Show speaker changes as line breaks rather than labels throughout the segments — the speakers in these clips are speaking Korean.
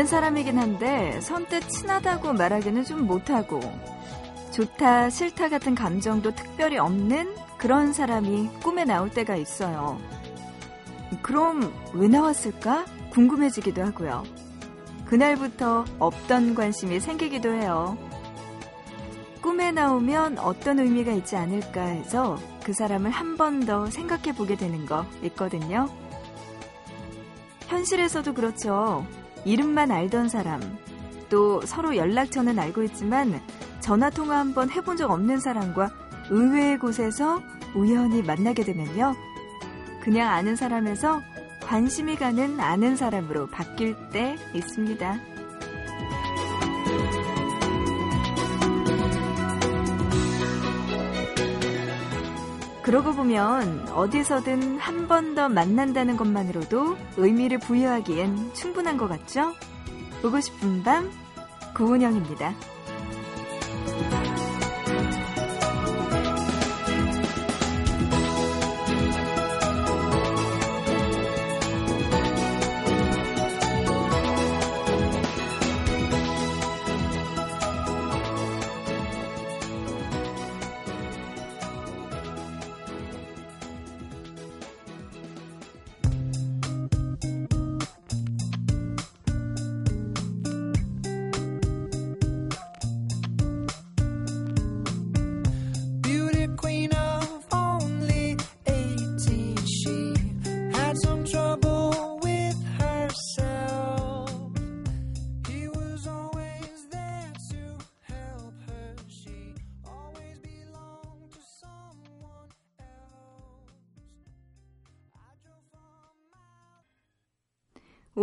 아는 사람이긴 한데 선뜻 친하다고 말하기는 좀 못하고 좋다 싫다 같은 감정도 특별히 없는 그런 사람이 꿈에 나올 때가 있어요. 그럼 왜 나왔을까 궁금해지기도 하고요. 그날부터 없던 관심이 생기기도 해요. 꿈에 나오면 어떤 의미가 있지 않을까 해서 그 사람을 한 번 더 생각해 보게 되는 거 있거든요. 현실에서도 그렇죠. 이름만 알던 사람, 또 서로 연락처는 알고 있지만 전화 통화 한번 해본 적 없는 사람과 의외의 곳에서 우연히 만나게 되면요. 그냥 아는 사람에서 관심이 가는 아는 사람으로 바뀔 때 있습니다. 그러고 보면 어디서든 한 번 더 만난다는 것만으로도 의미를 부여하기엔 충분한 것 같죠? 보고 싶은 밤, 구은영입니다.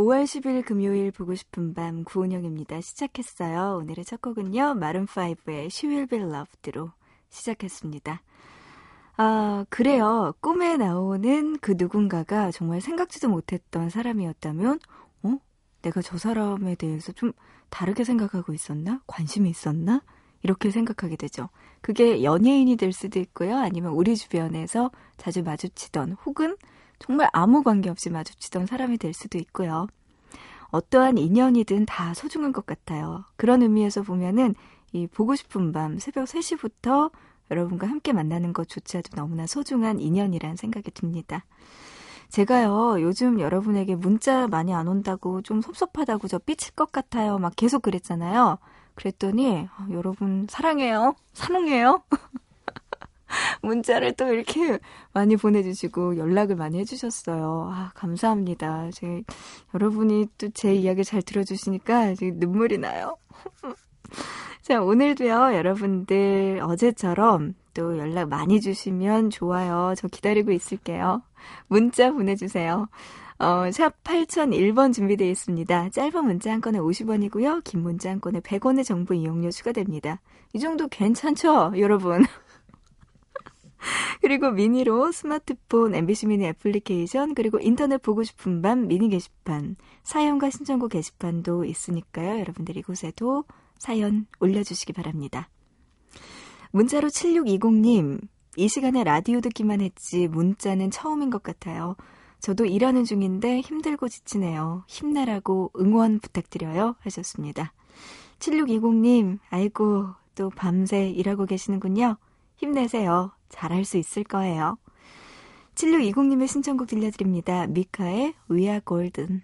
5월 10일 금요일 보고 싶은 밤 구은영입니다. 시작했어요. 오늘의 첫 곡은요. 마룬5의 She Will Be Loved로 시작했습니다. 아, 그래요. 꿈에 나오는 그 누군가가 정말 생각지도 못했던 사람이었다면, 어? 내가 저 사람에 대해서 좀 다르게 생각하고 있었나? 관심이 있었나? 이렇게 생각하게 되죠. 그게 연예인이 될 수도 있고요. 아니면 우리 주변에서 자주 마주치던 혹은 정말 아무 관계 없이 마주치던 사람이 될 수도 있고요. 어떠한 인연이든 다 소중한 것 같아요. 그런 의미에서 보면은 이 보고 싶은 밤 새벽 3시부터 여러분과 함께 만나는 것조차도 너무나 소중한 인연이란 생각이 듭니다. 제가요, 요즘 여러분에게 문자 많이 안 온다고 좀 섭섭하다고 저 삐칠 것 같아요. 막 계속 그랬잖아요. 그랬더니, 어, 여러분 사랑해요. 사랑해요. 문자를 또 이렇게 많이 보내주시고 연락을 많이 해주셨어요. 아, 감사합니다. 제, 여러분이 또 제 이야기 잘 들어주시니까 눈물이 나요. 자, 오늘도요, 여러분들 어제처럼 또 연락 많이 주시면 좋아요. 저 기다리고 있을게요. 문자 보내주세요. 어, 샵 8001번 준비되어 있습니다. 짧은 문자 한 건에 50원이고요. 긴 문자 한 건에 100원의 정보 이용료 추가됩니다. 이 정도 괜찮죠, 여러분? 그리고 미니로 스마트폰 MBC 미니 애플리케이션 그리고 인터넷 보고 싶은 밤 미니 게시판 사연과 신청곡 게시판도 있으니까요. 여러분들 이곳에도 사연 올려주시기 바랍니다. 문자로 7620님 이 시간에 라디오 듣기만 했지 문자는 처음인 것 같아요. 저도 일하는 중인데 힘들고 지치네요. 힘내라고 응원 부탁드려요. 하셨습니다. 7620님, 아이고, 또 밤새 일하고 계시는군요. 힘내세요. 잘할 수 있을 거예요. 7620님의 신청곡 들려드립니다. 미카의 Are Golden.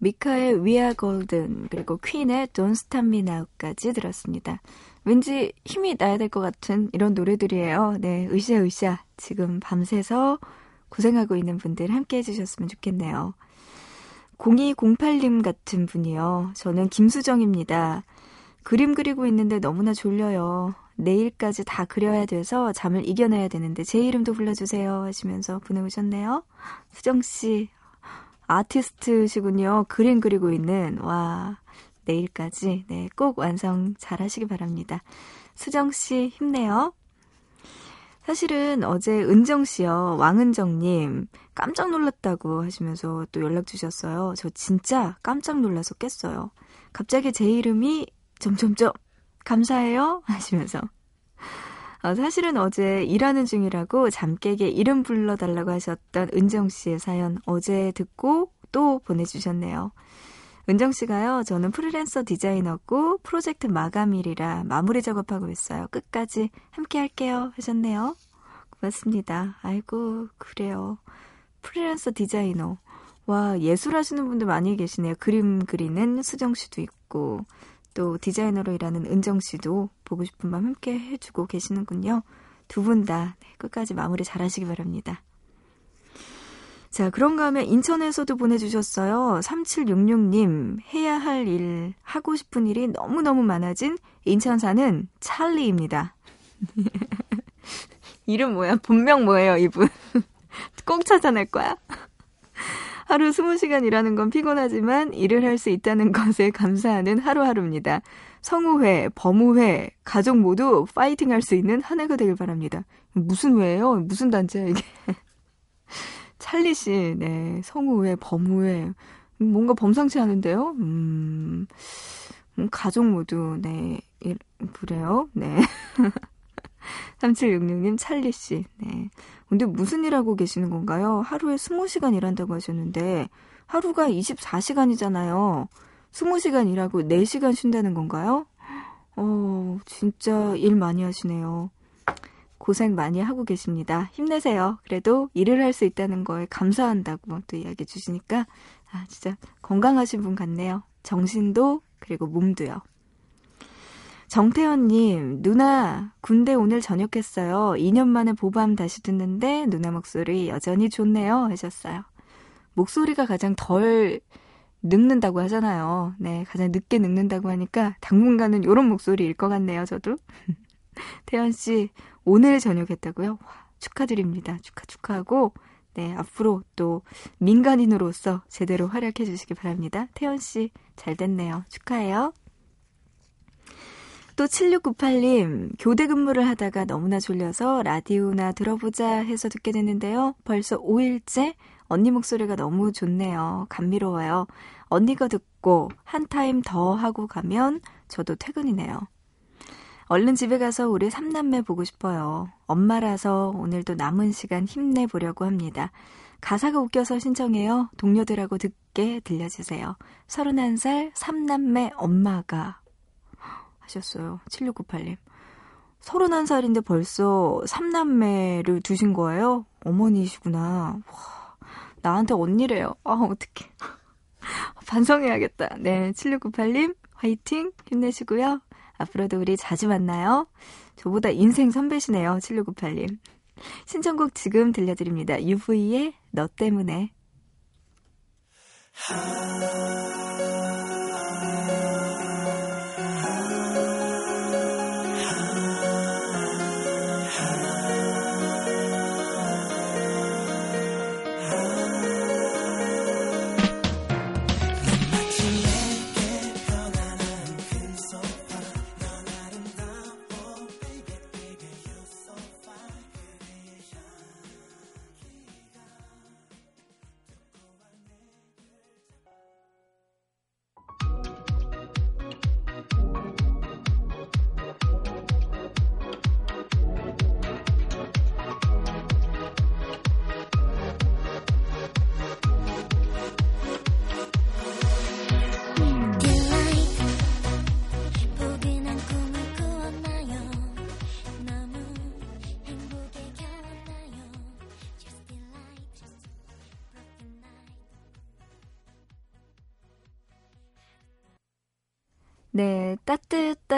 미카의 We Are Golden 그리고 퀸의 Don't Stop Me Now까지 들었습니다. 왠지 힘이 나야 될 것 같은 이런 노래들이에요. 네, 으쌰으쌰 지금 밤새서 고생하고 있는 분들 함께 해주셨으면 좋겠네요. 0208님 같은 분이요. 저는 김수정입니다. 그림 그리고 있는데 너무나 졸려요. 내일까지 다 그려야 돼서 잠을 이겨내야 되는데 제 이름도 불러주세요 하시면서 보내오셨네요. 수정씨, 아티스트시군요. 그림 그리고 있는, 와, 내일까지, 네, 꼭 완성 잘 하시기 바랍니다. 수정씨, 힘내요. 사실은 어제 은정 씨요, 왕은정님, 깜짝 놀랐다고 하시면서 또 연락 주셨어요. 저 진짜 깜짝 놀라서 깼어요. 갑자기 제 이름이 점점점 감사해요 하시면서 어, 사실은 어제 일하는 중이라고 잠 깨게 이름 불러달라고 하셨던 은정 씨의 사연 어제 듣고 또 보내주셨네요. 은정 씨가요, 저는 프리랜서 디자이너고 프로젝트 마감일이라 마무리 작업하고 있어요. 끝까지 함께 할게요. 하셨네요. 고맙습니다. 아이고, 그래요. 프리랜서 디자이너. 와, 예술 하시는 분들 많이 계시네요. 그림 그리는 수정 씨도 있고, 또 디자이너로 일하는 은정 씨도 보고 싶은 밤 함께 해주고 계시는군요. 두 분 다 끝까지 마무리 잘 하시기 바랍니다. 자, 그런가 하면 인천에서도 보내주셨어요. 3766님, 해야 할 일, 하고 싶은 일이 너무너무 많아진 인천 사는 찰리입니다. 이름 뭐야? 본명 뭐예요, 이분? 꼭 찾아낼 거야? 하루 20시간 일하는 건 피곤하지만 일을 할 수 있다는 것에 감사하는 하루하루입니다. 성우회, 범우회, 가족 모두 파이팅 할 수 있는 한 해가 되길 바랍니다. 무슨 회예요? 무슨 단체야, 이게? 찰리 씨, 네. 성우회, 범우회. 뭔가 범상치 않은데요? 음, 음 가족 모두, 네. 그래요? 네. 3766님, 찰리 씨, 네. 근데 무슨 일 하고 계시는 건가요? 하루에 20시간 일한다고 하셨는데 하루가 24시간이잖아요. 20시간 일하고 4시간 쉰다는 건가요? 어, 진짜 일 많이 하시네요. 고생 많이 하고 계십니다. 힘내세요. 그래도 일을 할 수 있다는 거에 감사한다고 또 이야기해 주시니까 아, 진짜 건강하신 분 같네요. 정신도 그리고 몸도요. 정태현님, 누나, 군대 오늘 전역했어요. 2년 만에 보밤 다시 듣는데 누나 목소리 여전히 좋네요. 하셨어요. 목소리가 가장 덜 늙는다고 하잖아요. 네, 가장 늦게 늙는다고 하니까 당분간은 이런 목소리일 것 같네요, 저도. 태연씨, 오늘 전역했다고요? 와, 축하드립니다. 축하, 축하하고, 네, 앞으로 또 민간인으로서 제대로 활약해 주시기 바랍니다. 태연씨, 잘 됐네요. 축하해요. 또 7698님, 교대 근무를 하다가 너무나 졸려서 라디오나 들어보자 해서 듣게 됐는데요. 벌써 5일째 언니 목소리가 너무 좋네요. 감미로워요. 언니가 듣고 한 타임 더 하고 가면 저도 퇴근이네요. 얼른 집에 가서 우리 삼남매 보고 싶어요. 엄마라서 오늘도 남은 시간 힘내보려고 합니다. 가사가 웃겨서 신청해요. 동료들하고 듣게 들려주세요. 31살 삼남매 엄마가 하셨어요. 7698님. 31살인데 벌써 3남매를 두신 거예요? 어머니시구나. 와, 나한테 언니래요. 아, 어떡해. 반성해야겠다. 네, 7698님, 화이팅! 힘내시고요. 앞으로도 우리 자주 만나요. 저보다 인생 선배시네요, 7698님. 신청곡 지금 들려드립니다. UV의 너 때문에.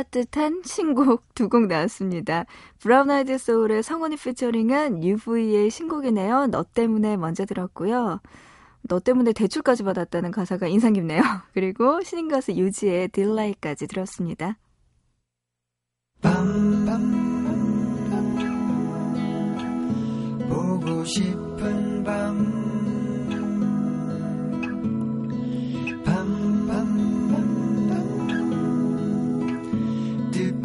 따뜻따뜻한 신곡 두 곡 나왔습니다. 브라운 아이드 소울의 성원이 피처링한 UV의 신곡이네요. 너 때문에 먼저 들었고요. 너 때문에 대출까지 받았다는 가사가 인상 깊네요. 그리고 신인 가수 유지의 딜라이까지 들었습니다.
밤밤 보고 싶은 밤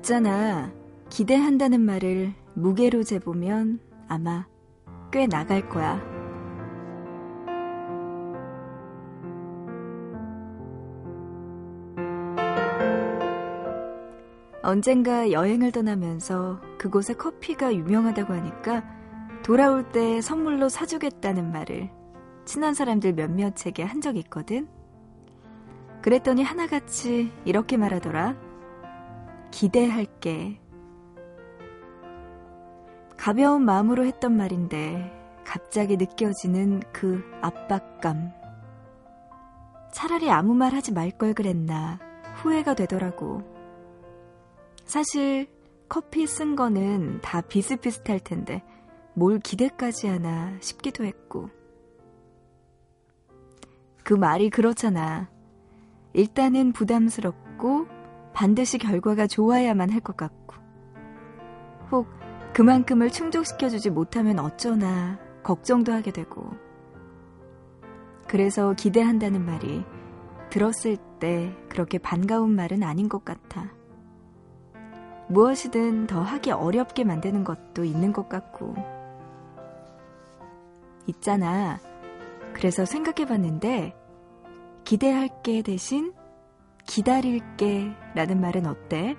있잖아. 기대한다는 말을 무게로 재보면 아마 꽤 나갈 거야. 언젠가 여행을 떠나면서 그곳의 커피가 유명하다고 하니까 돌아올 때 선물로 사주겠다는 말을 친한 사람들 몇몇에게 한 적이 있거든. 그랬더니 하나같이 이렇게 말하더라. 기대할게. 가벼운 마음으로 했던 말인데 갑자기 느껴지는 그 압박감. 차라리 아무 말 하지 말 걸 그랬나 후회가 되더라고. 사실 커피 쓴 거는 다 비슷비슷할 텐데 뭘 기대까지 하나 싶기도 했고. 그 말이 그렇잖아. 일단은 부담스럽고 반드시 결과가 좋아야만 할 것 같고, 혹 그만큼을 충족시켜주지 못하면 어쩌나 걱정도 하게 되고, 그래서 기대한다는 말이 들었을 때 그렇게 반가운 말은 아닌 것 같아. 무엇이든 더 하기 어렵게 만드는 것도 있는 것 같고. 있잖아. 그래서 생각해 봤는데, 기대할게 대신 기다릴게 라는 말은 어때?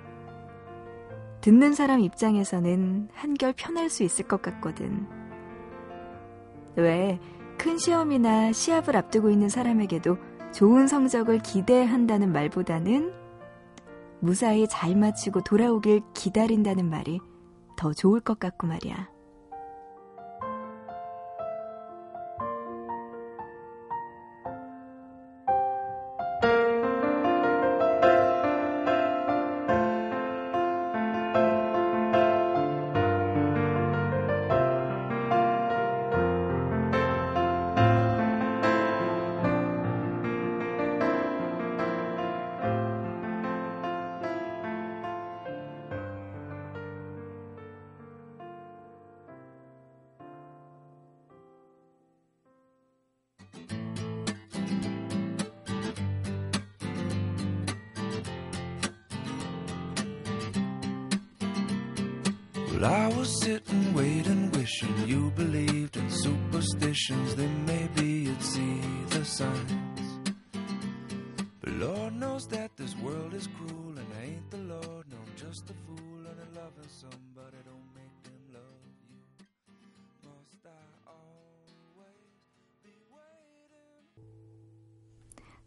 듣는 사람 입장에서는 한결 편할 수 있을 것 같거든. 왜, 큰 시험이나 시합을 앞두고 있는 사람에게도 좋은 성적을 기대한다는 말보다는 무사히 잘 마치고 돌아오길 기다린다는 말이 더 좋을 것 같고 말이야.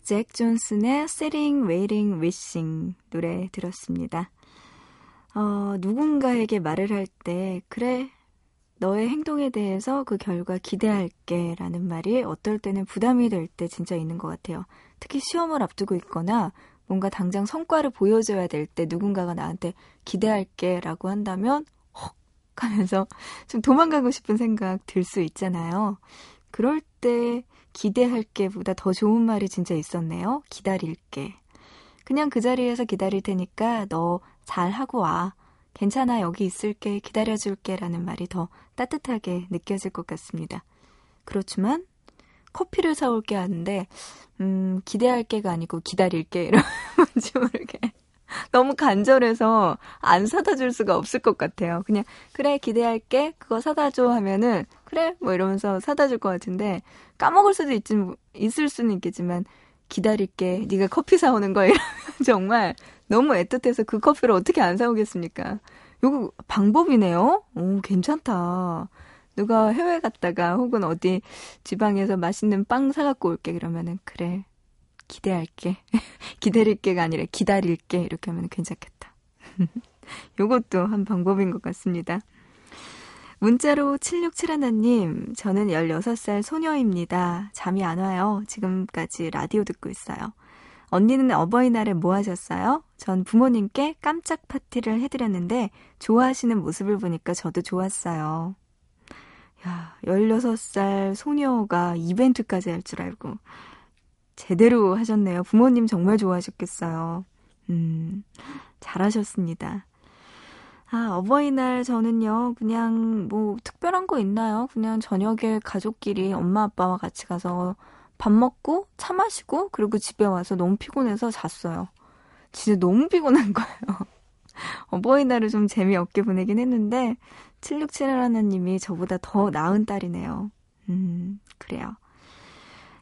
잭 존슨의 Sitting, Waiting, Wishing 노래 들었습니다. 어, 누군가에게 말을 할 때, 그래, 너의 행동에 대해서 그 결과 기대할게 라는 말이 어떨 때는 부담이 될 때 진짜 있는 것 같아요. 특히 시험을 앞두고 있거나 뭔가 당장 성과를 보여줘야 될 때 누군가가 나한테 기대할게 라고 한다면, 헉! 하면서 좀 도망가고 싶은 생각 들 수 있잖아요. 그럴 때 기대할게 보다 더 좋은 말이 진짜 있었네요. 기다릴게. 그냥 그 자리에서 기다릴 테니까 너 잘하고 와. 괜찮아, 여기 있을게, 기다려줄게 라는 말이 더 따뜻하게 느껴질 것 같습니다. 그렇지만, 커피를 사올게 하는데, 음, 기대할게가 아니고 기다릴게, 이러면 좀 모르게. 너무 간절해서 안 사다 줄 수가 없을 것 같아요. 그냥 그래 기대할게 그거 사다 줘 하면은 그래 뭐 이러면서 사다 줄 것 같은데 까먹을 수도 있지 있을 수는 있겠지만 기다릴게 네가 커피 사오는 거 이러면 정말 너무 애틋해서 그 커피를 어떻게 안 사오겠습니까? 요거 방법이네요. 오 괜찮다. 누가 해외 갔다가 혹은 어디 지방에서 맛있는 빵 사갖고 올게 그러면은 그래 기대할게 기다릴게가 아니라 기다릴게 이렇게 하면 괜찮겠다. 요것도 한 방법인 것 같습니다. 문자로 7671님, 저는 16살 소녀입니다. 잠이 안 와요. 지금까지 라디오 듣고 있어요. 언니는 어버이날에 뭐 하셨어요? 전 부모님께 깜짝 파티를 해드렸는데 좋아하시는 모습을 보니까 저도 좋았어요. 야, 16살 소녀가 이벤트까지 할 줄 알고 제대로 하셨네요. 부모님 정말 좋아하셨겠어요. 음, 잘하셨습니다. 아, 어버이날 저는요, 그냥 뭐 특별한 거 있나요? 그냥 저녁에 가족끼리 엄마 아빠와 같이 가서 밥 먹고 차 마시고 그리고 집에 와서 너무 피곤해서 잤어요. 진짜 너무 피곤한 거예요. 어버이날을 좀 재미없게 보내긴 했는데 7671 하나님이 저보다 더 나은 딸이네요. 음, 그래요.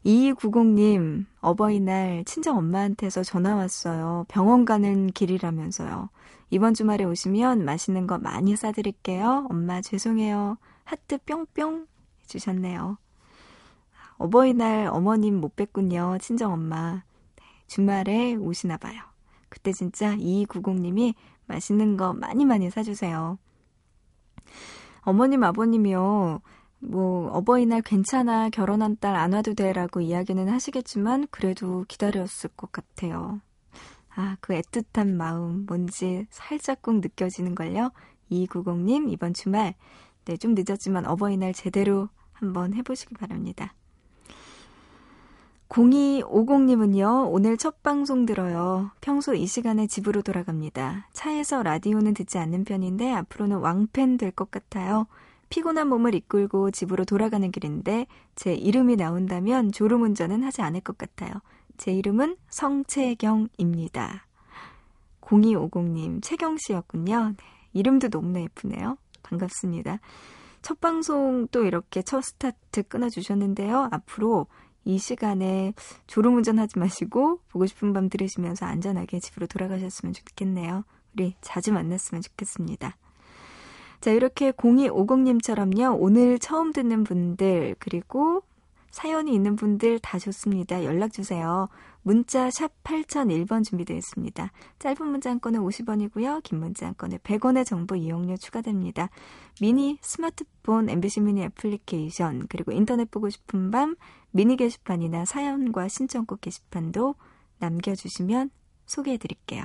2290님, 어버이날 친정 엄마한테서 전화 왔어요. 병원 가는 길이라면서요. 이번 주말에 오시면 맛있는 거 많이 싸드릴게요. 엄마 죄송해요. 하트 뿅뿅 해주셨네요. 어버이날 어머님 못 뵀군요. 친정 엄마. 네, 주말에 오시나 봐요. 그때 진짜 2290님이 맛있는 거 많이 많이 사주세요. 어머님, 아버님이요. 뭐, 어버이날 괜찮아. 결혼한 딸 안 와도 돼. 라고 이야기는 하시겠지만, 그래도 기다렸을 것 같아요. 아, 그 애틋한 마음, 뭔지 살짝꼭 느껴지는걸요? 2290님, 이번 주말, 네, 좀 늦었지만 어버이날 제대로 한번 해보시기 바랍니다. 0250님은요, 오늘 첫 방송 들어요. 평소 이 시간에 집으로 돌아갑니다. 차에서 라디오는 듣지 않는 편인데 앞으로는 왕팬 될 것 같아요. 피곤한 몸을 이끌고 집으로 돌아가는 길인데 제 이름이 나온다면 졸음운전은 하지 않을 것 같아요. 제 이름은 성채경입니다. 0250님, 채경 씨였군요. 네, 이름도 너무나 예쁘네요. 반갑습니다. 첫 방송 또 이렇게 첫 스타트 끊어주셨는데요. 앞으로 이 시간에 졸음운전 하지 마시고 보고 싶은 밤 들으시면서 안전하게 집으로 돌아가셨으면 좋겠네요. 우리 자주 만났으면 좋겠습니다. 자, 이렇게 0250님처럼요, 오늘 처음 듣는 분들, 그리고 사연이 있는 분들 다 좋습니다. 연락주세요. 문자 샵 8001번 준비되어 있습니다. 짧은 문자 한 건에 50원이고요. 긴 문자 한 건에 100원의 정보 이용료 추가됩니다. 미니 스마트폰 MBC 미니 애플리케이션 그리고 인터넷 보고 싶은 밤 미니 게시판이나 사연과 신청곡 게시판도 남겨주시면 소개해드릴게요.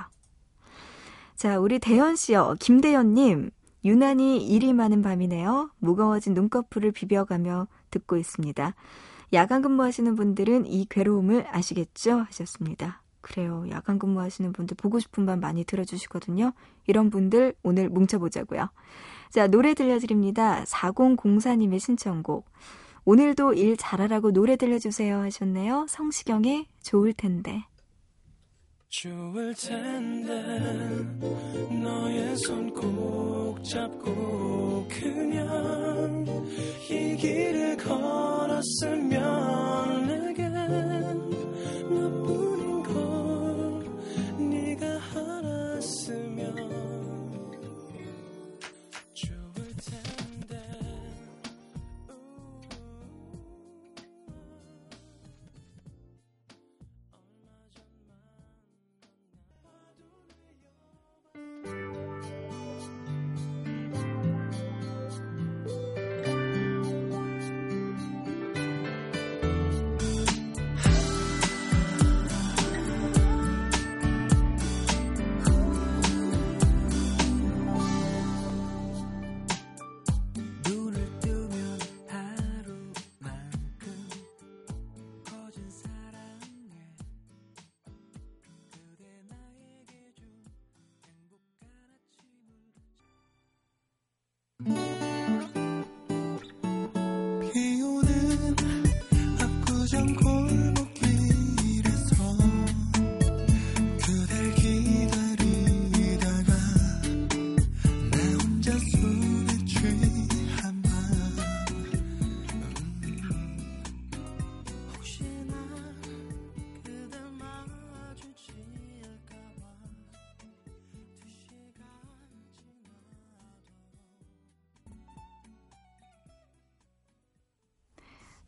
자, 우리 대현 씨요. 김대현 님. 유난히 일이 많은 밤이네요. 무거워진 눈꺼풀을 비벼가며 듣고 있습니다. 야간 근무하시는 분들은 이 괴로움을 아시겠죠? 하셨습니다. 그래요. 야간 근무하시는 분들 보고 싶은 밤 많이 들어주시거든요. 이런 분들 오늘 뭉쳐보자고요. 자, 노래 들려드립니다. 4004님의 신청곡. 오늘도 일 잘하라고 노래 들려주세요 하셨네요. 성시경의 좋을 텐데.
좋을 텐데 너의 손 꼭 잡고 그냥 이 길을 걸었으면 내겐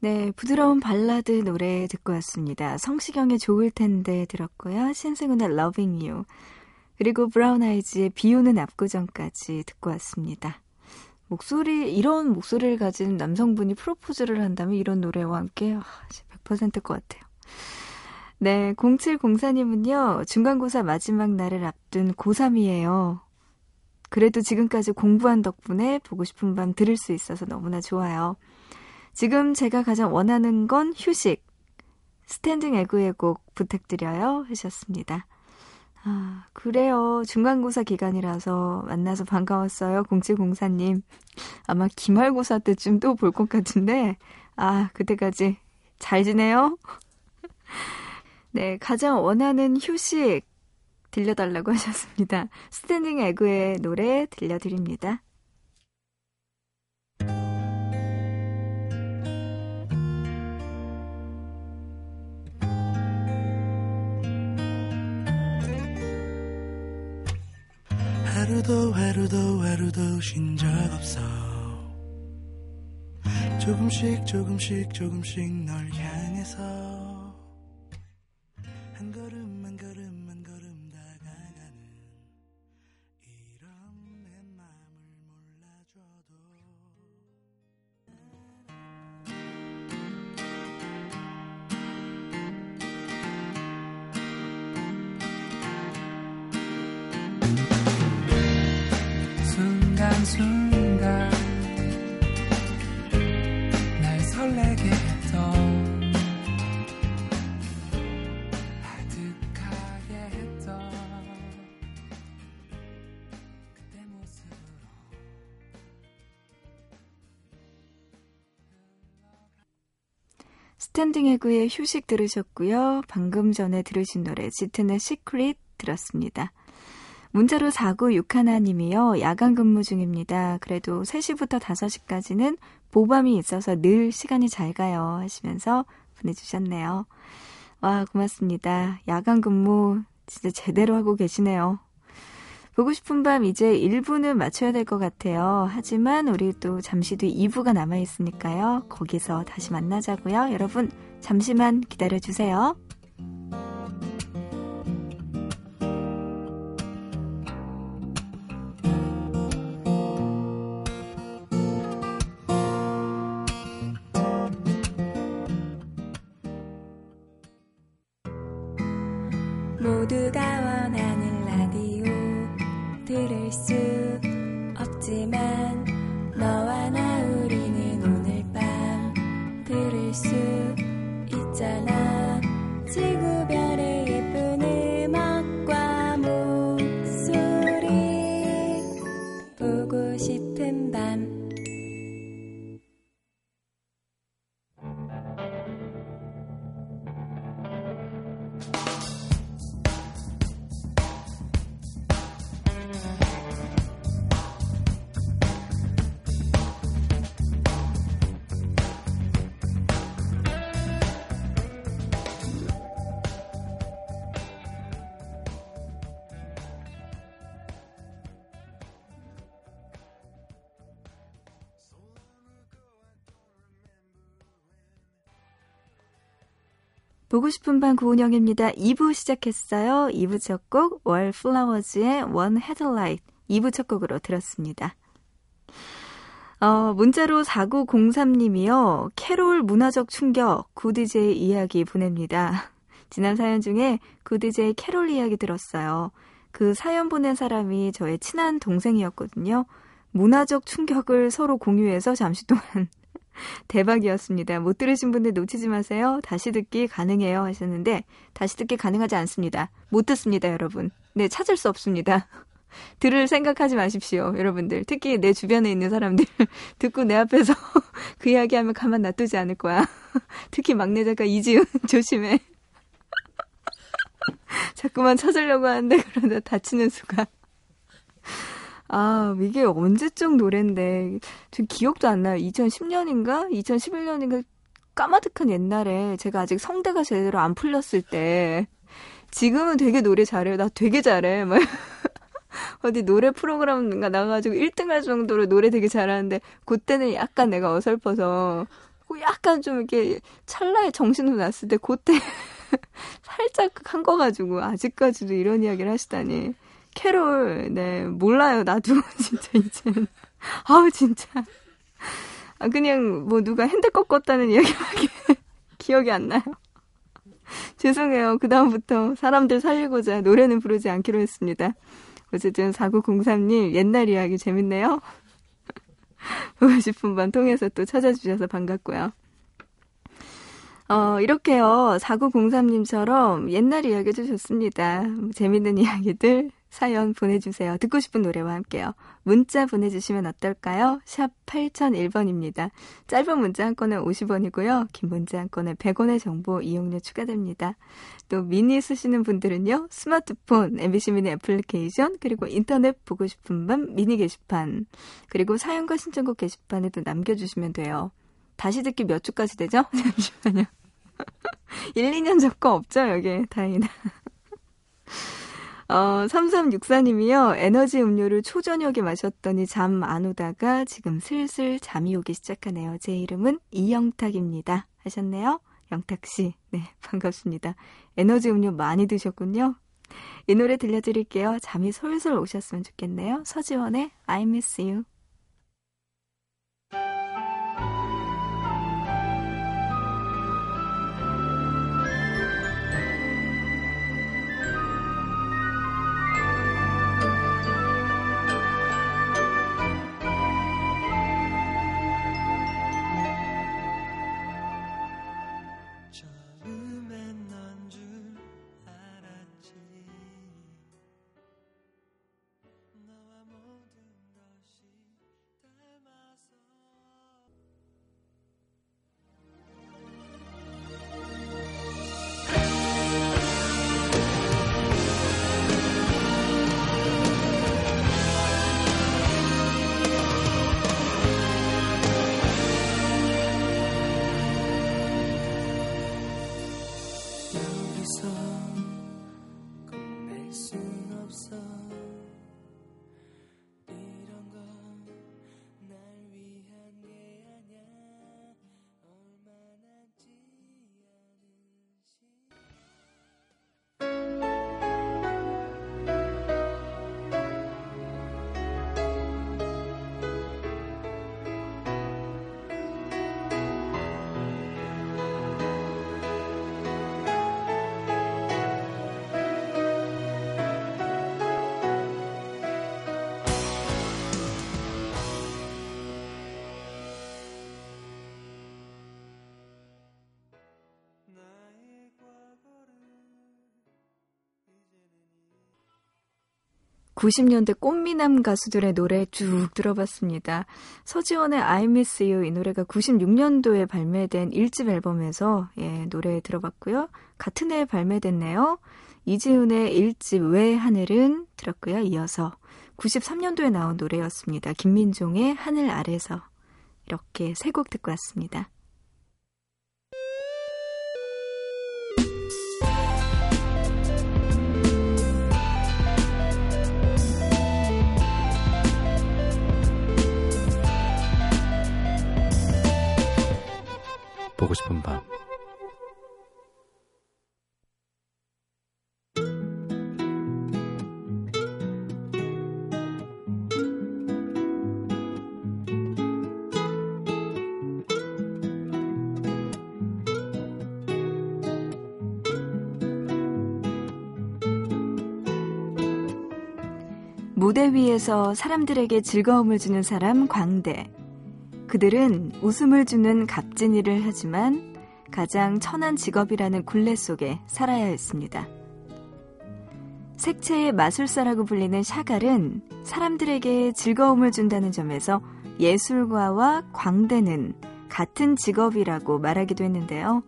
네,
부드러운 발라드 노래 듣고 왔습니다. 성시경의 좋을 텐데 들었고요. 신승훈의 Loving You. 그리고 브라운 아이즈의 비 오는 압구정까지 듣고 왔습니다. 목소리, 이런 목소리를 가진 남성분이 프로포즈를 한다면 이런 노래와 함께 100%일 것 같아요. 네, 0704님은요, 중간고사 마지막 날을 앞둔 고3이에요. 그래도 지금까지 공부한 덕분에 보고 싶은 밤 들을 수 있어서 너무나 좋아요. 지금 제가 가장 원하는 건 휴식. 스탠딩 에그의 곡 부탁드려요. 하셨습니다. 아, 그래요. 중간고사 기간이라서 만나서 반가웠어요. 0704님. 아마 기말고사 때쯤 또 볼 것 같은데, 아, 그때까지 잘 지내요? 네, 가장 원하는 휴식 들려달라고 하셨습니다. 스탠딩 에그의 노래 들려드립니다.
하루도 하루도 하루도 쉰 적 없어. 조금씩 조금씩 조금씩 널 향해서
스탠딩 에그의 휴식 들으셨고요. 방금 전에 들으신 노래 짙은의 Secret 들었습니다. 문자로 4961님이요. 야간 근무 중입니다. 그래도 3시부터 5시까지는 보밤이 있어서 늘 시간이 잘 가요. 하시면서 보내주셨네요. 와, 고맙습니다. 야간 근무 진짜 제대로 하고 계시네요. 보고 싶은 밤 이제 1부는 맞춰야 될 것 같아요. 하지만 우리 또 잠시 뒤 2부가 남아있으니까요. 거기서 다시 만나자고요. 여러분, 잠시만 기다려주세요.
보고 싶은 밤
구은영입니다. 2부 시작했어요. 2부 첫 곡 월 플라워즈의 One Headlight 2부 첫 곡으로 들었습니다. 어, 문자로 4903님이요. 캐롤 문화적 충격 구디제이 이야기 보냅니다. 지난 사연 중에 구디제이 캐롤 이야기 들었어요. 그 사연 보낸 사람이 저의 친한 동생이었거든요. 문화적 충격을 서로 공유해서 잠시 동안 대박이었습니다. 못 들으신 분들 놓치지 마세요. 다시 듣기 가능해요 하셨는데 다시 듣기 가능하지 않습니다. 못 듣습니다, 여러분. 네, 찾을 수 없습니다. 들을 생각하지 마십시오, 여러분들. 특히 내 주변에 있는 사람들 듣고 내 앞에서 그 이야기하면 가만 놔두지 않을 거야. 특히 막내 작가 이지은 조심해. 자꾸만 찾으려고 하는데 그러다 다치는 수가. 아, 이게 언제적 노래인데, 저 기억도 안 나요. 2010년인가? 2011년인가? 까마득한 옛날에 제가 아직 성대가 제대로 안 풀렸을 때, 지금은 되게 노래 잘해요. 나 되게 잘해. 막. 어디 노래 프로그램인가 나가가지고 1등 할 정도로 노래 되게 잘하는데, 그때는 약간 내가 어설퍼서, 약간 좀 이렇게 찰나에 정신을 놨을 때 그때 살짝 한 거 가지고 아직까지도 이런 이야기를 하시다니. 캐롤, 네, 몰라요. 나도 진짜 이제는. 아우, 진짜. 아, 그냥 뭐 누가 핸들 꺾었다는 이야기밖에 기억이 안 나요. 죄송해요. 그다음부터 사람들 살리고자 노래는 부르지 않기로 했습니다. 어쨌든 4903님 옛날 이야기 재밌네요. 보고 싶은 반 통해서 또 찾아주셔서 반갑고요. 어, 이렇게요. 4903님처럼 옛날 이야기도 좋습니다. 재밌는 이야기들 사연 보내주세요. 듣고 싶은 노래와 함께요. 문자 보내주시면 어떨까요? 샵 8001번입니다. 짧은 문자 한 건에 50원이고요. 긴 문자 한 건에 100원의 정보 이용료 추가됩니다. 또 미니 쓰시는 분들은요. 스마트폰, MBC 미니 애플리케이션, 그리고 인터넷 보고 싶은 밤 미니 게시판, 그리고 사연과 신청곡 게시판에도 남겨주시면 돼요. 다시 듣기 몇 주까지 되죠? 잠시만요. 1, 2년 전거 없죠? 여기 다행이다. 어, 3364님이요. 에너지 음료를 초저녁에 마셨더니 잠 안 오다가 지금 슬슬 잠이 오기 시작하네요. 제 이름은 이영탁입니다. 하셨네요. 영탁 씨. 네, 반갑습니다. 에너지 음료 많이 드셨군요. 이 노래 들려드릴게요. 잠이 솔솔 오셨으면 좋겠네요. 서지원의 I miss you. 90년대 꽃미남 가수들의 노래 쭉 들어봤습니다. 서지원의 I Miss You 이 노래가 96년도에 발매된 1집 앨범에서 예, 노래 들어봤고요. 같은 해에 발매됐네요. 이지훈의 1집 왜 하늘은 들었고요. 이어서 93년도에 나온 노래였습니다. 김민종의 하늘 아래서 이렇게 세 곡 듣고 왔습니다.
보고 싶은 밤
무대 위에서 사람들에게 즐거움을 주는 사람 광대. 그들은 웃음을 주는 값진 일을 하지만 가장 천한 직업이라는 굴레 속에 살아야 했습니다. 색채의 마술사라고 불리는 샤갈은 사람들에게 즐거움을 준다는 점에서 예술가와 광대는 같은 직업이라고 말하기도 했는데요.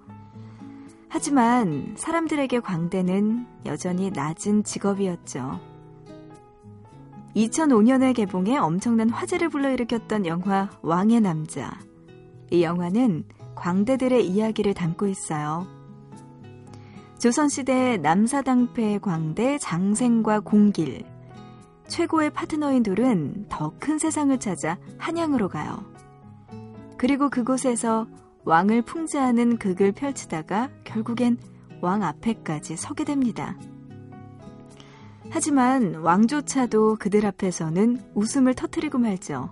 하지만 사람들에게 광대는 여전히 낮은 직업이었죠. 2005년에 개봉해 엄청난 화제를 불러일으켰던 영화 왕의 남자. 이 영화는 광대들의 이야기를 담고 있어요. 조선시대 남사당패 광대 장생과 공길. 최고의 파트너인 둘은 더 큰 세상을 찾아 한양으로 가요. 그리고 그곳에서 왕을 풍자하는 극을 펼치다가 결국엔 왕 앞에까지 서게 됩니다. 하지만 왕조차도 그들 앞에서는 웃음을 터뜨리고 말죠.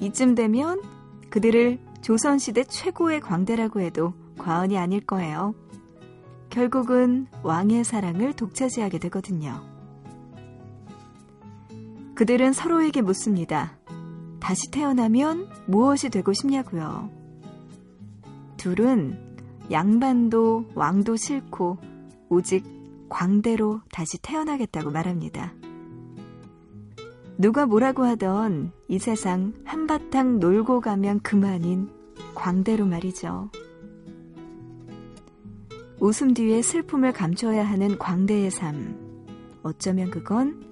이쯤 되면 그들을 조선시대 최고의 광대라고 해도 과언이 아닐 거예요. 결국은 왕의 사랑을 독차지하게 되거든요. 그들은 서로에게 묻습니다. 다시 태어나면 무엇이 되고 싶냐고요. 둘은 양반도 왕도 싫고 오직 광대로 다시 태어나겠다고 말합니다. 누가 뭐라고 하던 이 세상 한바탕 놀고 가면 그만인 광대로 말이죠. 웃음 뒤에 슬픔을 감춰야 하는 광대의 삶. 어쩌면 그건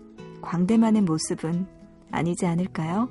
광대만의 모습은 아니지 않을까요?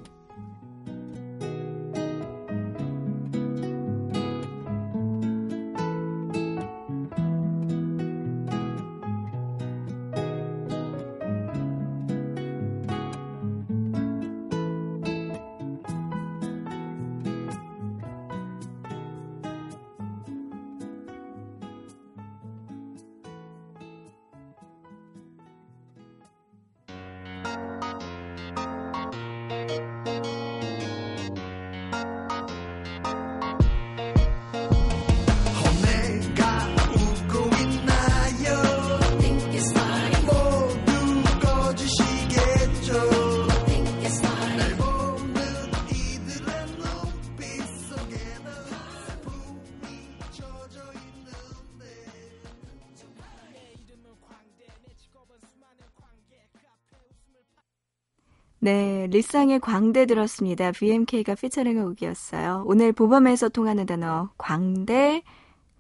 리쌍의 광대 들었습니다. BMK가 피처링한 곡이었어요. 오늘 보밤에서 통하는 단어 광대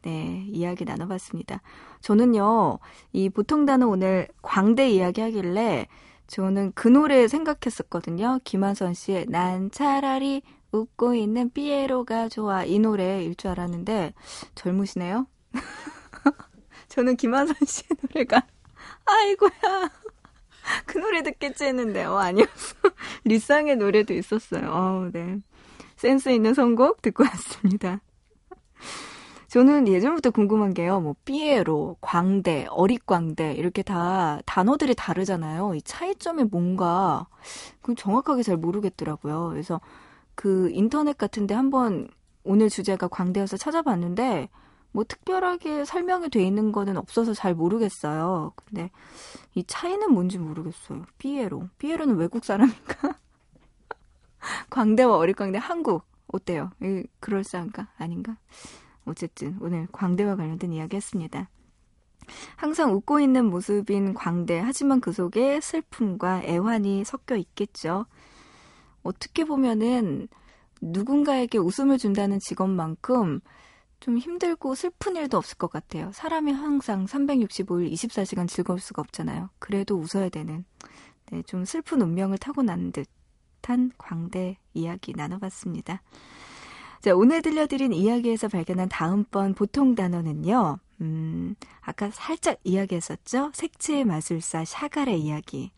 네, 이야기 나눠봤습니다. 저는요, 이 보통 단어 오늘 광대 이야기 하길래 저는 그 노래 생각했었거든요. 김한선 씨의 난 차라리 웃고 있는 삐에로가 좋아 이 노래일 줄 알았는데 젊으시네요. 저는 김한선 씨의 노래가 아이고야 그 노래 듣겠지 했는데 어 아니었어. 리쌍의 노래도 있었어요. 어, 네. 센스 있는 선곡 듣고 왔습니다. 저는 예전부터 궁금한 게요. 뭐 삐에로, 광대, 어릿광대 이렇게 다 단어들이 다르잖아요. 이 차이점이 뭔가 그 정확하게 잘 모르겠더라고요. 그래서 그 인터넷 같은데 한번 오늘 주제가 광대여서 찾아봤는데 뭐 특별하게 설명이 돼 있는 거는 없어서 잘 모르겠어요. 근데 이 차이는 뭔지 모르겠어요. 삐에로. 삐에로는 외국 사람인가? 광대와 어릿광대 한국 어때요? 이 그럴싸한가? 아닌가? 어쨌든 오늘 광대와 관련된 이야기 했습니다. 항상 웃고 있는 모습인 광대, 하지만 그 속에 슬픔과 애환이 섞여 있겠죠. 어떻게 보면은 누군가에게 웃음을 준다는 직업만큼 좀 힘들고 슬픈 일도 없을 것 같아요. 사람이 항상 365일 24시간 즐거울 수가 없잖아요. 그래도 웃어야 되는, 네, 좀 슬픈 운명을 타고난 듯한 광대 이야기 나눠봤습니다. 자, 오늘 들려드린 이야기에서 발견한 다음번 보통 단어는요, 음, 아까 살짝 이야기했었죠? 색채의 마술사 샤갈의 이야기.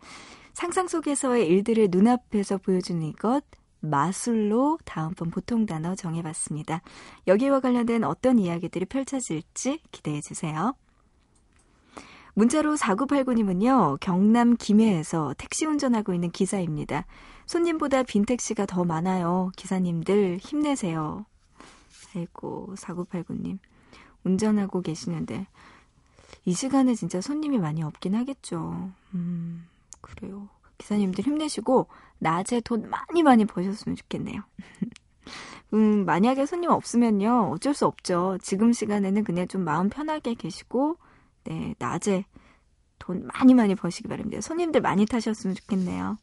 상상 속에서의 일들을 눈앞에서 보여주는 이것, 마술로 다음번 보통 단어 정해봤습니다. 여기와 관련된 어떤 이야기들이 펼쳐질지 기대해 주세요. 문자로 4989님은요, 경남 김해에서 택시 운전하고 있는 기사입니다. 손님보다 빈 택시가 더 많아요. 기사님들 힘내세요. 아이고, 4989님. 운전하고 계시는데, 이 시간에 진짜 손님이 많이 없긴 하겠죠. 음, 그래요. 기사님들 힘내시고, 낮에 돈 많이 많이 버셨으면 좋겠네요. 음, 만약에 손님 없으면요, 어쩔 수 없죠. 지금 시간에는 그냥 좀 마음 편하게 계시고, 네, 낮에 돈 많이 많이 버시기 바랍니다. 손님들 많이 타셨으면 좋겠네요.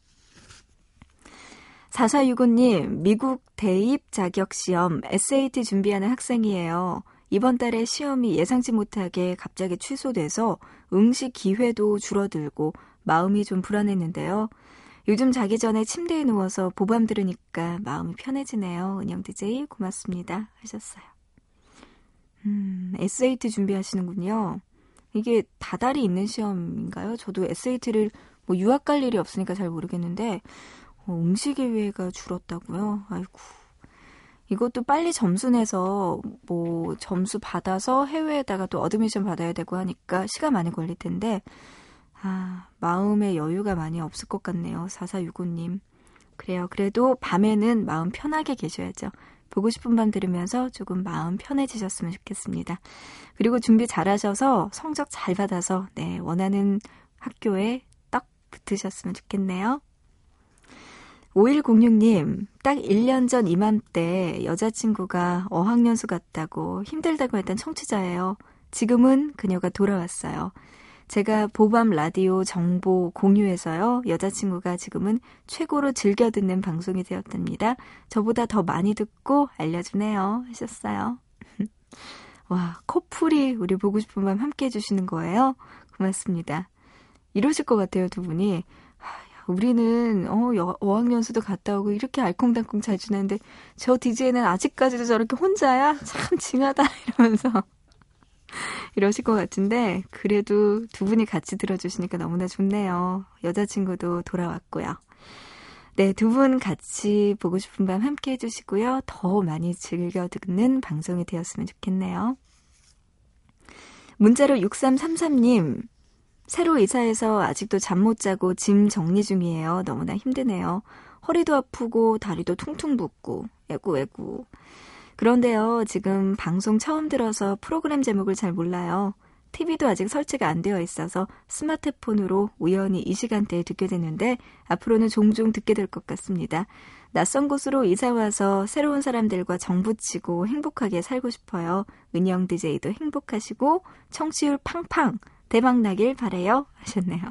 4465님, 미국 대입 자격 시험 SAT 준비하는 학생이에요. 이번 달에 시험이 예상치 못하게 갑자기 취소돼서 응시 기회도 줄어들고 마음이 좀 불안했는데요. 요즘 자기 전에 침대에 누워서 보밤 들으니까 마음이 편해지네요. 은영 DJ 고맙습니다. 하셨어요. 음, SAT 준비하시는군요. 이게 다달이 있는 시험인가요? 저도 SAT를 뭐 유학 갈 일이 없으니까 잘 모르겠는데 어, 응시 기회가 줄었다고요? 아이고. 이것도 빨리 점수 내서 뭐 점수 받아서 해외에다가 또 admission 받아야 되고 하니까 시간 많이 걸릴 텐데 아, 마음의 여유가 많이 없을 것 같네요. 4465님. 그래요. 그래도 밤에는 마음 편하게 계셔야죠. 보고 싶은 밤 들으면서 조금 마음 편해지셨으면 좋겠습니다. 그리고 준비 잘 하셔서 성적 잘 받아서, 네, 원하는 학교에 딱 붙으셨으면 좋겠네요. 5106님, 딱 1년 전 이맘때 여자친구가 어학연수 갔다고 힘들다고 했던 청취자예요. 지금은 그녀가 돌아왔어요. 제가 보밤 라디오 정보 공유해서요. 여자친구가 지금은 최고로 즐겨 듣는 방송이 되었답니다. 저보다 더 많이 듣고 알려주네요. 하셨어요. 와, 커플이 우리 보고 싶은 밤 함께 해주시는 거예요? 고맙습니다. 이러실 것 같아요, 두 분이. 우리는 어 어학연수도 갔다 오고 이렇게 알콩달콩 잘 지내는데 저 DJ는 아직까지도 저렇게 혼자야? 참 징하다 이러면서 이러실 것 같은데 그래도 두 분이 같이 들어주시니까 너무나 좋네요. 여자친구도 돌아왔고요. 네, 두 분 같이 보고 싶은 밤 함께 해주시고요. 더 많이 즐겨 듣는 방송이 되었으면 좋겠네요. 문자로 6333님, 새로 이사해서 아직도 잠 못 자고 짐 정리 중이에요. 너무나 힘드네요. 허리도 아프고 다리도 퉁퉁 붓고, 애구, 애구. 그런데요, 지금 방송 처음 들어서 프로그램 제목을 잘 몰라요. TV도 아직 설치가 안 되어 있어서 스마트폰으로 우연히 이 시간대에 듣게 되는데 앞으로는 종종 듣게 될 것 같습니다. 낯선 곳으로 이사 와서 새로운 사람들과 정붙이고 행복하게 살고 싶어요. 은영 DJ도 행복하시고 청취율 팡팡 대박 나길 바래요 하셨네요.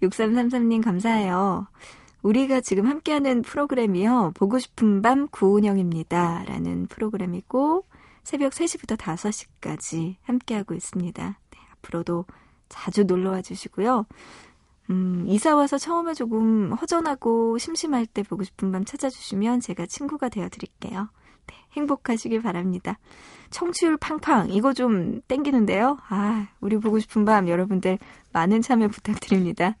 6333님 감사해요. 우리가 지금 함께하는 프로그램이요. 보고 싶은 밤 구은영입니다. 라는 프로그램이고 새벽 3시부터 5시까지 함께하고 있습니다. 네, 앞으로도 자주 놀러와 주시고요. 음, 이사 와서 처음에 조금 허전하고 심심할 때 보고 싶은 밤 찾아주시면 제가 친구가 되어 드릴게요. 네, 행복하시길 바랍니다. 청취율 팡팡 이거 좀 땡기는데요. 아, 우리 보고 싶은 밤 여러분들 많은 참여 부탁드립니다.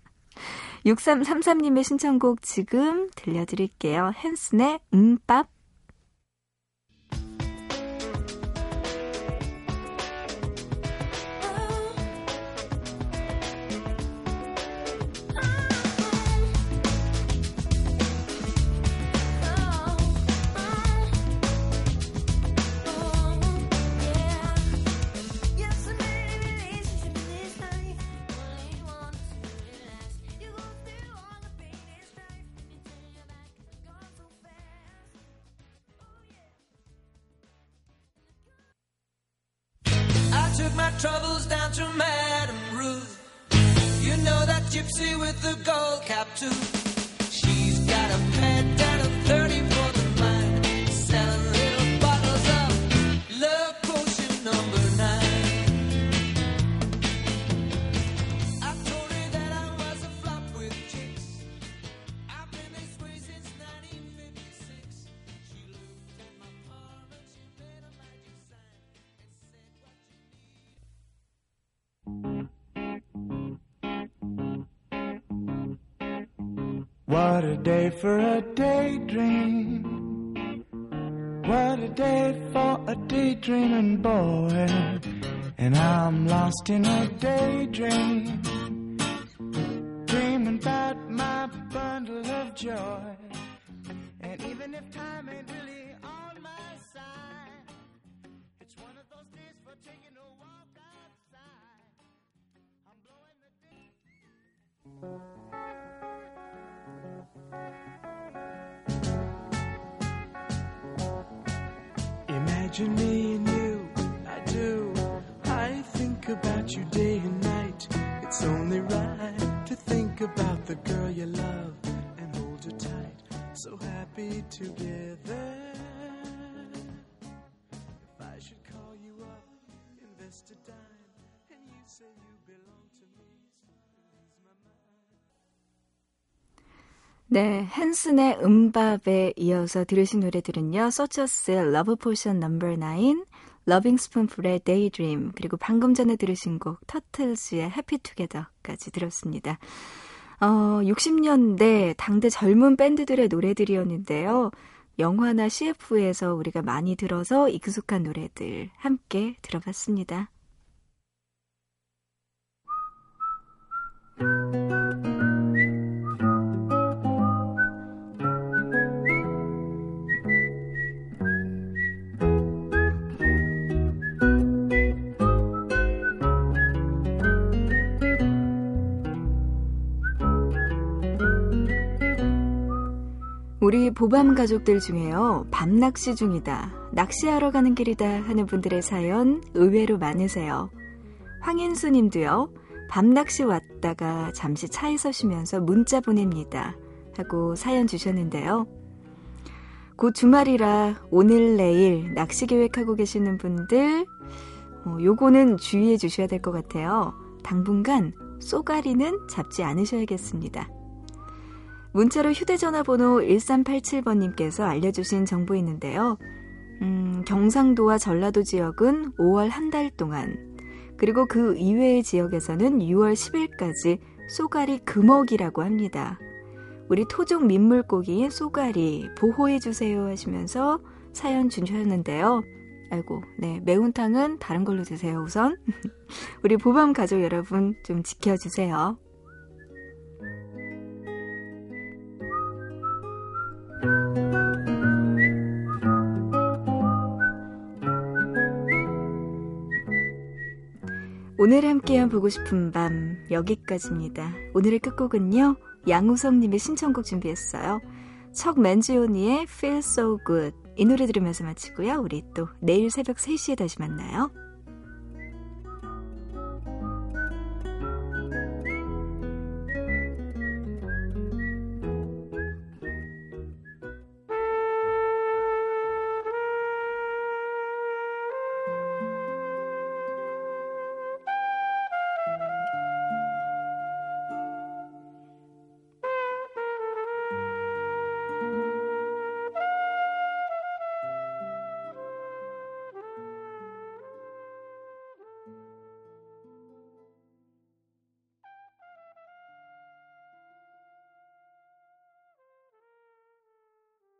6333님의 신청곡 지금 들려드릴게요. 헨슨의 음밥
What
a day for a daydream. What a day for a daydreaming boy. And I'm lost in a daydream.
네, 헨슨의 음밥에 이어서 들으신 노래들은요. 서처스의 Love Potion No. 9, 러빙 스푼풀의 Daydream, 그리고 방금 전에 들으신 곡 터틀즈의 Happy Together까지 들었습니다. 어, 60년대 당대 젊은 밴드들의 노래들이었는데요. 영화나 CF에서 우리가 많이 들어서 익숙한 노래들 함께 들어봤습니다. 우리 보밤 가족들 중에요. 밤낚시 중이다. 낚시하러 가는 길이다 하는 분들의 사연 의외로 많으세요. 황인수 님도요. 밤낚시 왔다가 잠시 차에서 쉬면서 문자 보냅니다. 하고 사연 주셨는데요. 곧 주말이라 오늘 내일 낚시 계획하고 계시는 분들 어, 요거는 주의해 주셔야 될 것 같아요. 당분간 쏘가리는 잡지 않으셔야겠습니다. 문자로 휴대전화 번호 1387번님께서 알려주신 정보 있는데요. 음, 경상도와 전라도 지역은 5월 한 달 동안, 그리고 그 이외의 지역에서는 6월 10일까지 쏘가리 금어기라고 합니다. 우리 토종 민물고기인 쏘가리 보호해주세요 하시면서 사연 주셨는데요. 아이고, 네, 매운탕은 다른 걸로 드세요, 우선. 우리 보밤 가족 여러분 좀 지켜주세요. 오늘 함께한 보고 싶은 밤 여기까지입니다. 오늘의 끝곡은요. 양우성님의 신청곡 준비했어요. 척 맨지오니의 Feel So Good 이 노래 들으면서 마치고요. 우리 또 내일 새벽 3시에 다시 만나요.